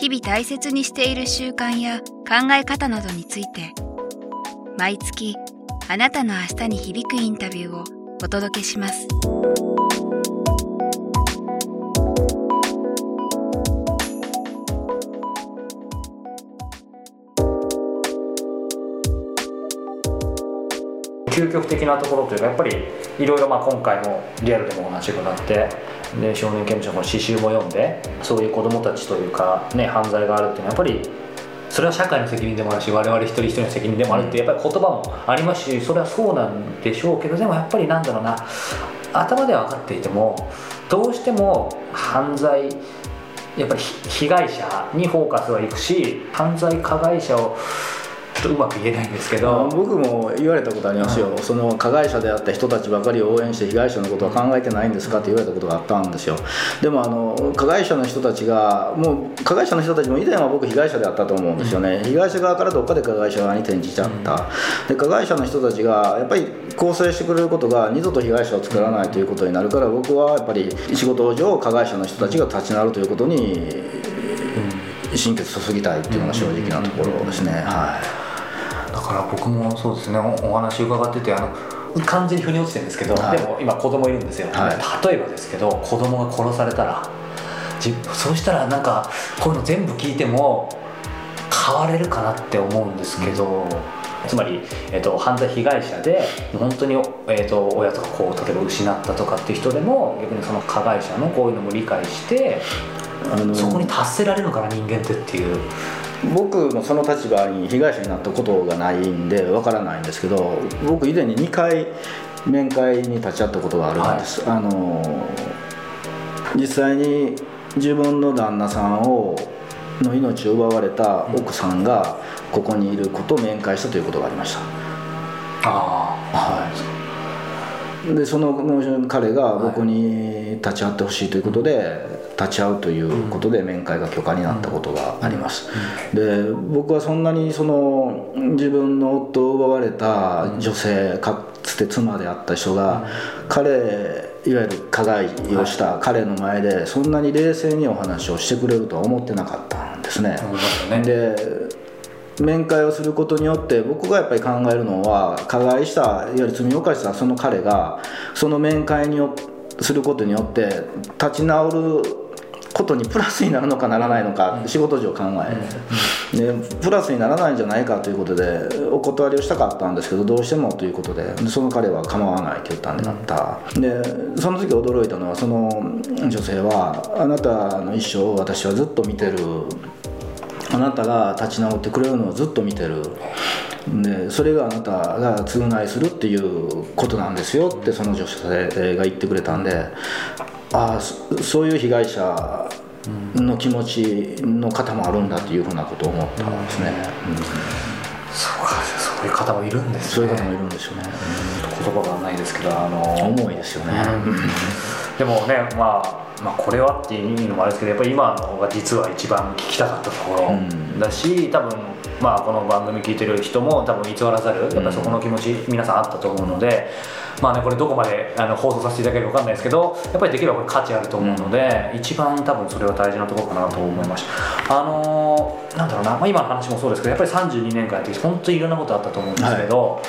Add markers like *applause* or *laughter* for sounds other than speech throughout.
日々大切にしている習慣や考え方などについて毎月あなたの明日に響くインタビューをお届けします。究極的なところというかやっぱりいろいろまあ今回もリアルでもお話伺ってで少年刑務所の詩集も読んでそういう子どもたちというか、ね、犯罪があるっていうのはやっぱりそれは社会の責任でもあるし我々一人一人の責任でもあるってやっぱり言葉もありますしそれはそうなんでしょうけどでもやっぱりなんだろうな頭では分かっていてもどうしても犯罪やっぱり被害者にフォーカスはいくし犯罪加害者をとうまく言えないんですけど。僕も言われたことありますよ、うん、その加害者であった人たちばかりを応援して被害者のことは考えてないんですかって言われたことがあったんですよ。でもあの加害者の人たちがもう加害者の人たちも以前は僕被害者であったと思うんですよね、うん、被害者側からどっかで加害者側に転じちゃった、うん、で加害者の人たちがやっぱり構成してくれることが二度と被害者を作らないということになるから僕はやっぱり仕事上加害者の人たちが立ち直るということに心血注ぎたいっていうのが正直なところですね、はい。だから僕もそうですね。お話伺っててあの完全に腑に落ちてるんですけど、はい、でも今子供いるんですよ、はい、例えばですけど子供が殺されたらそうしたらなんかこういうの全部聞いても変われるかなって思うんですけど、うん、つまり、えーと、犯罪被害者で本当に、えーと、と親とかこう例えば失ったとかっていう人でも逆にその加害者のこういうのも理解してあのそこに達せられるのかな人間ってっていう。僕もその立場に被害者になったことがないんでわからないんですけど僕以前に2回面会に立ち会ったことがあるんです、はい、あの実際に自分の旦那さんをの命を奪われた奥さんがここにいることを面会したということがありました。ああ。はい。でその彼が僕に立ち会ってほしいということで、立ち会うということで面会が許可になったことがあります、で僕はそんなにその自分の夫を奪われた女性かつて妻であった人が彼いわゆる加害をした彼の前でそんなに冷静にお話をしてくれるとは思ってなかったんですね。ね。で面会をすることによって僕がやっぱり考えるのは加害したいわゆる罪を犯したその彼がその面会によすることによって立ち直ることにプラスになるのかならないのか、仕事上考え、でプラスにならないんじゃないかということでお断りをしたかったんですけどどうしてもということでその彼は構わないと言ったんでなった、でその時驚いたのはその女性はあなたの一生を私はずっと見てる。あなたが立ち直ってくれるのをずっと見てる。でそれがあなたが償いするっていうことなんですよってその女性が言ってくれたんで。ああそういう被害者の気持ちの方もあるんだというふうなことを思ったんですね、うん、そうかそういう方もいるんです、ね、そういう方もいるんですよね、うん、言葉がないですけどあの重いですよね、うん、でもねまあまあ、これはっていうのもあれですけどやっぱり今のが実は一番聞きたかったところだし、多分まあこの番組聞いてる人も多分偽らざるやっぱりそこの気持ち皆さんあったと思うので、まあねこれどこまであの放送させていただけるか分かんないですけどやっぱりできればこれ価値あると思うので、一番多分それは大事なところかなと思いました。あのー、なんだろうな、まあ、今の話もそうですけどやっぱり32年間やってきて本当にいろんなことあったと思うんですけど、は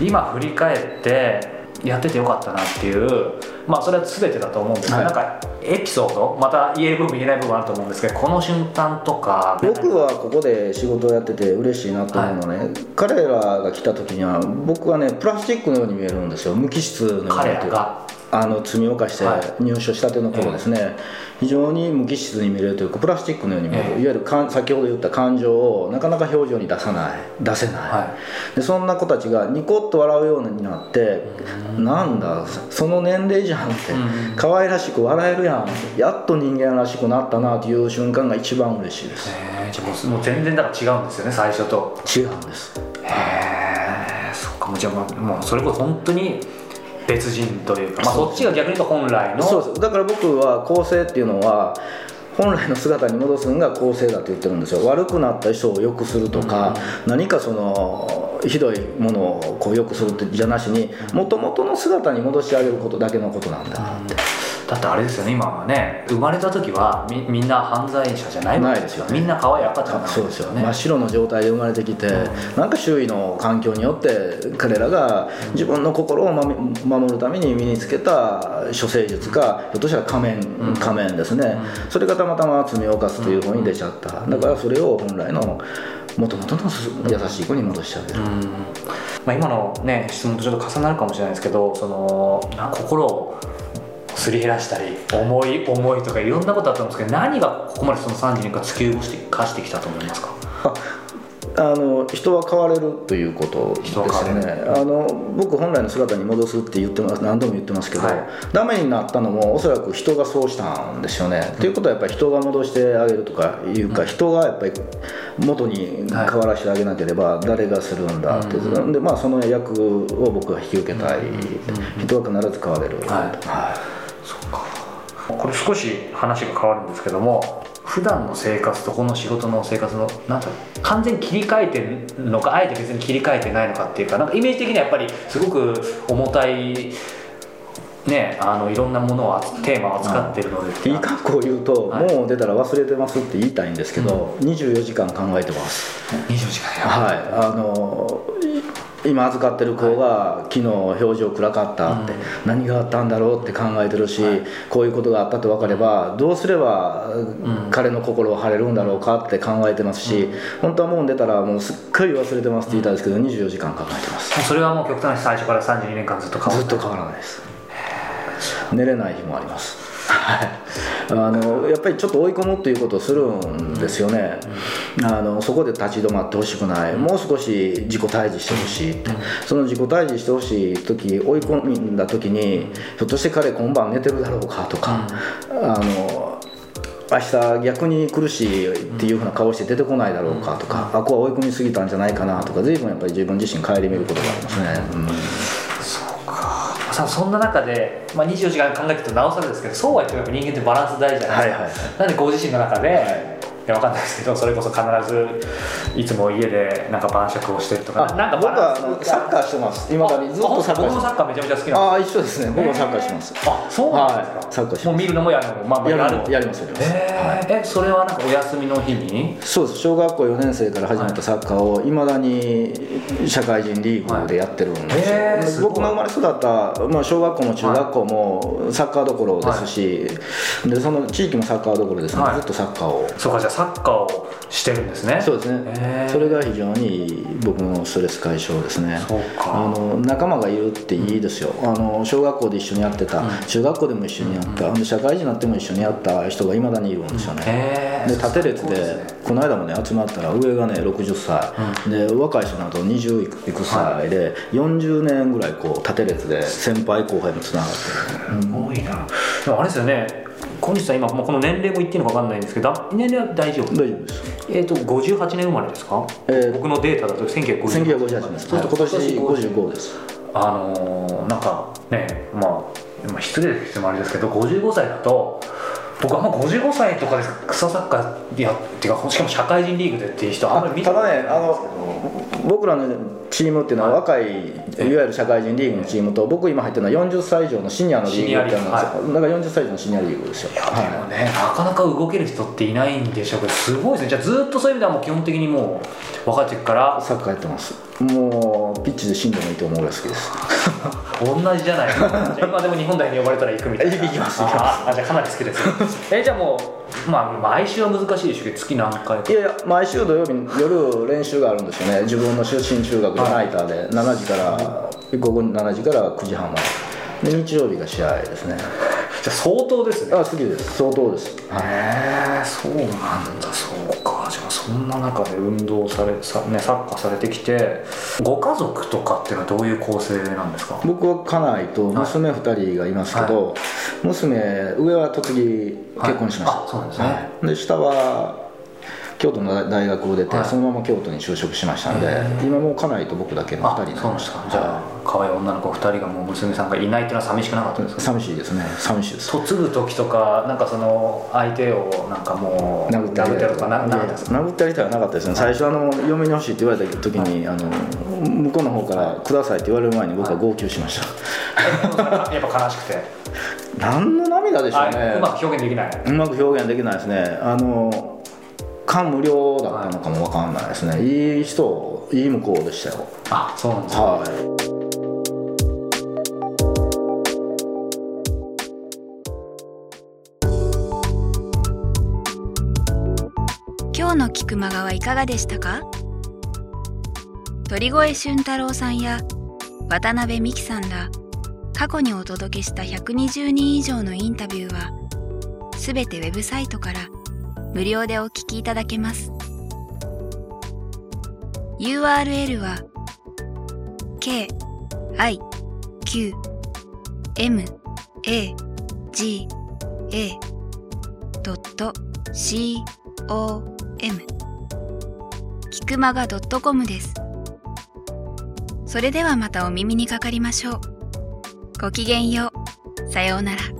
い、今振り返ってやっててよかったなっていうまあそれは全てだと思うんですけど、はい、なんかエピソードまた言える部分言えない部分あると思うんですけどこの瞬間とか僕はここで仕事をやってて嬉しいなと思うのね、はい、彼らが来た時には僕はねプラスチックのように見えるんですよ。無機質のように。彼らがあの罪を犯して入所したての頃ですね、非常に無機質に見えるというかプラスチックのように見える、いわゆるかん先ほど言った感情をなかなか表情に出さない。出せない、はでそんな子たちがニコッと笑うようになって、なんだその年齢じゃんって、うん。可愛らしく笑えるやんやっと人間らしくなったなという瞬間が一番嬉しいです。えーじゃあもうもう全然だから違うんですよね最初と。違うんです。へえそっかもうじゃあもうそれこそ本当に別人というか、まあ、そっちが逆に言うと本来のそうですだから僕は構成っていうのは本来の姿に戻すのが構成だと言ってるんですよ。悪くなった人を良くするとか、何かそのひどいものをこう良くするってじゃなしにもともとの姿に戻してあげることだけのことなんだなって、だってあれですよね今はね生まれた時はみみんな犯罪者じゃないわけないですよね。みんな可愛い赤ちゃんなわけそうですよね。真っ白の状態で生まれてきて、なんか周囲の環境によって彼らが自分の心を守るために身につけた処世術かひょっとしたら仮面、仮面ですね、それがたまたま罪を犯すという方に出ちゃった、だからそれを本来のもともとの優しい子に戻してあげる、う。ん。まあ、今のね質問とちょっと重なるかもしれないですけどそのな心をすり減らしたり重い重いとかいろんなことあったんですけど何がここまでその30年間突き動してかしてきたと思いますか？あ *laughs* あの人は変われるということですね。あの僕本来の姿に戻すって言ってます何度も言ってますけど、はい。ダメになったのもおそらく人がそうしたんですよね。ということはやっぱり人が戻してあげるとかいうか、人がやっぱり元に変わらせてあげなければ誰がするんだって、でまあその役を僕は引き受けたい、人は必ず変われる、はい。はそうかこれ少し話が変わるんですけども普段の生活とこの仕事の生活のなんか完全に切り替えてるのかあえて別に切り替えてないのかっていうかなんかイメージ的にはやっぱりすごく重たいねあのいろんなものを扱テーマを扱ってるので。いい格好を言うと、はい。もう出たら忘れてますって言いたいんですけど、24時間考えてます。24時間やはい、あのい今預かってる子が昨日表情暗かったって、何があったんだろうって考えてるし、はい。こういうことがあったと分かればどうすればん。彼の心を晴れるんだろうかって考えてますし、本当はもう出たらもうすっかり忘れてますって言いたいですけど24時間考えてます。それはもう極端に最初から32年間ずっと変わずっとってない。変わらないです。寝れない日もありますはい。あのやっぱりちょっと追い込むということをするんですよね、あのそこで立ち止まってほしくない、もう少し自己退治してほしい。って、その自己退治してほしい時追い込んだ時に、ひょっとして彼今晩寝てるだろうかとか、あの明日逆に苦しいっていうふうな顔して出てこないだろうかとか、あこは追い込みすぎたんじゃないかなとか随分やっぱり自分自身顧みることがありますね、うんさあそんな中で、まあ、24時間考えてるとなおさらですけどそうは言ってもやっぱ人間ってバランス大事じゃないですか、はいはいなんでご自身の中で、はいいやわかんないですけどそれこそ必ずいつも家でなんか晩酌をしてるとかあなんか僕はあのサッカーしてます。いまだに。ずっとサッカー僕もしてます。サッカーめちゃめちゃ好きなんああ一緒ですね。僕もサッカーします。あそうなんですか、はい。サッカーしもう見るのもやるのもまあまあややるるやりますやります、えーえそれはなんかお休みの日に？そうです。小学校4年生から始めたサッカーをいまだに社会人リーグでやってるんですよ、はい。へー僕の生まれ育った、まあ、小学校も中学校もサッカーどころですし、でその地域もサッカーどころですね、はい。ずっとサッカーを。そうかじゃあサッカーをしてるんですね。そうですね、それが非常に僕のストレス解消ですね。あの仲間がいるっていいですよ、あの小学校で一緒にやってた、中学校でも一緒にやった、で社会人になっても一緒にやった人がいまだにいるんですよね、で縦列でね。この間もね集まったら上がね60歳、で若い人だと20いく歳で、40年ぐらいこう縦列で先輩後輩もつながってる、すごいな。でもあれですよね小西さん今、まあ、この年齢も言っていいのか分かんないんですけどだ年齢は大丈夫？大丈夫です。えっ、と58年生まれですか、えー僕のデータだと1958 1958年。です、そうすると今年55です。あのーなんかねまあまあ失礼ですもあれですけど55歳だと僕あんま55歳とかで草サッカーやっていうかしかも社会人リーグでっていう人あんまり見たただね僕らのチームっていうのは若い、い、わゆる社会人リーグのチームと僕今入ってるのは40歳以上のシニアのリーグってあるんですよだから40歳以上のシニアリーグですよ。いやでもね、なかなか動ける人っていないんでしょうけどすごいですね。じゃあずっとそういう意味ではもう基本的にもう若い時からサッカーやってますもうピッチで死んでもいいと思うぐらい好きです。同じじゃない？*laughs* じ今でも日本代表に呼ばれたら行くみたいな。行きます行きああじゃあかなり好きです。よえじゃあもうまあ毎週は難しいでしょ月何回？かいやいや毎週土曜日夜練習があるんですよね。自分の出身中学でナイターで7時から午後7時から9時半まで。で日曜日が試合ですね。*laughs* じゃあ相当ですね。あ好きです。相当です、はい、へえそうなんだそうそんな中で運動されさ、ね、サッカーされてきてご家族とかっていうのはどういう構成なんですか？僕は家内と娘2人がいますけど、娘上は栃木結婚しました、はい。あそうなんですね。はい。で下は京都の大学を出て、はい。そのまま京都に就職しましたんで今もう家内と僕だけのあ2人になそうなんでりましたすかじゃあ可愛い女の子2人がもう娘さんがいないっていうのは寂しくなかったですか寂しいですね。寂しいです嫁ぐ時とかなんかその相手をなんかもう殴ったりとか殴ったりとか？はなかったですね、最初あの嫁に欲しいって言われた時に、あの向こうの方から「ください」って言われる前に僕は号泣しました、*laughs* やっぱ悲しくて。何の涙でしょうあねうまく表現できない。うまく表現できないですね。あの感無量だったのかもわかんないですね、い、い人いい向こうでしたよ。あそうなんですかはい。今日の菊間川はいかがでしたか？鳥越俊太郎さんや渡辺美樹さんら過去にお届けした120人以上のインタビューはすべてウェブサイトから無料でお聞きいただけます。URL は k i q m a g a c o m キクマガ .com です。それではまたお耳にかかりましょう。ごきげんよう。さようなら。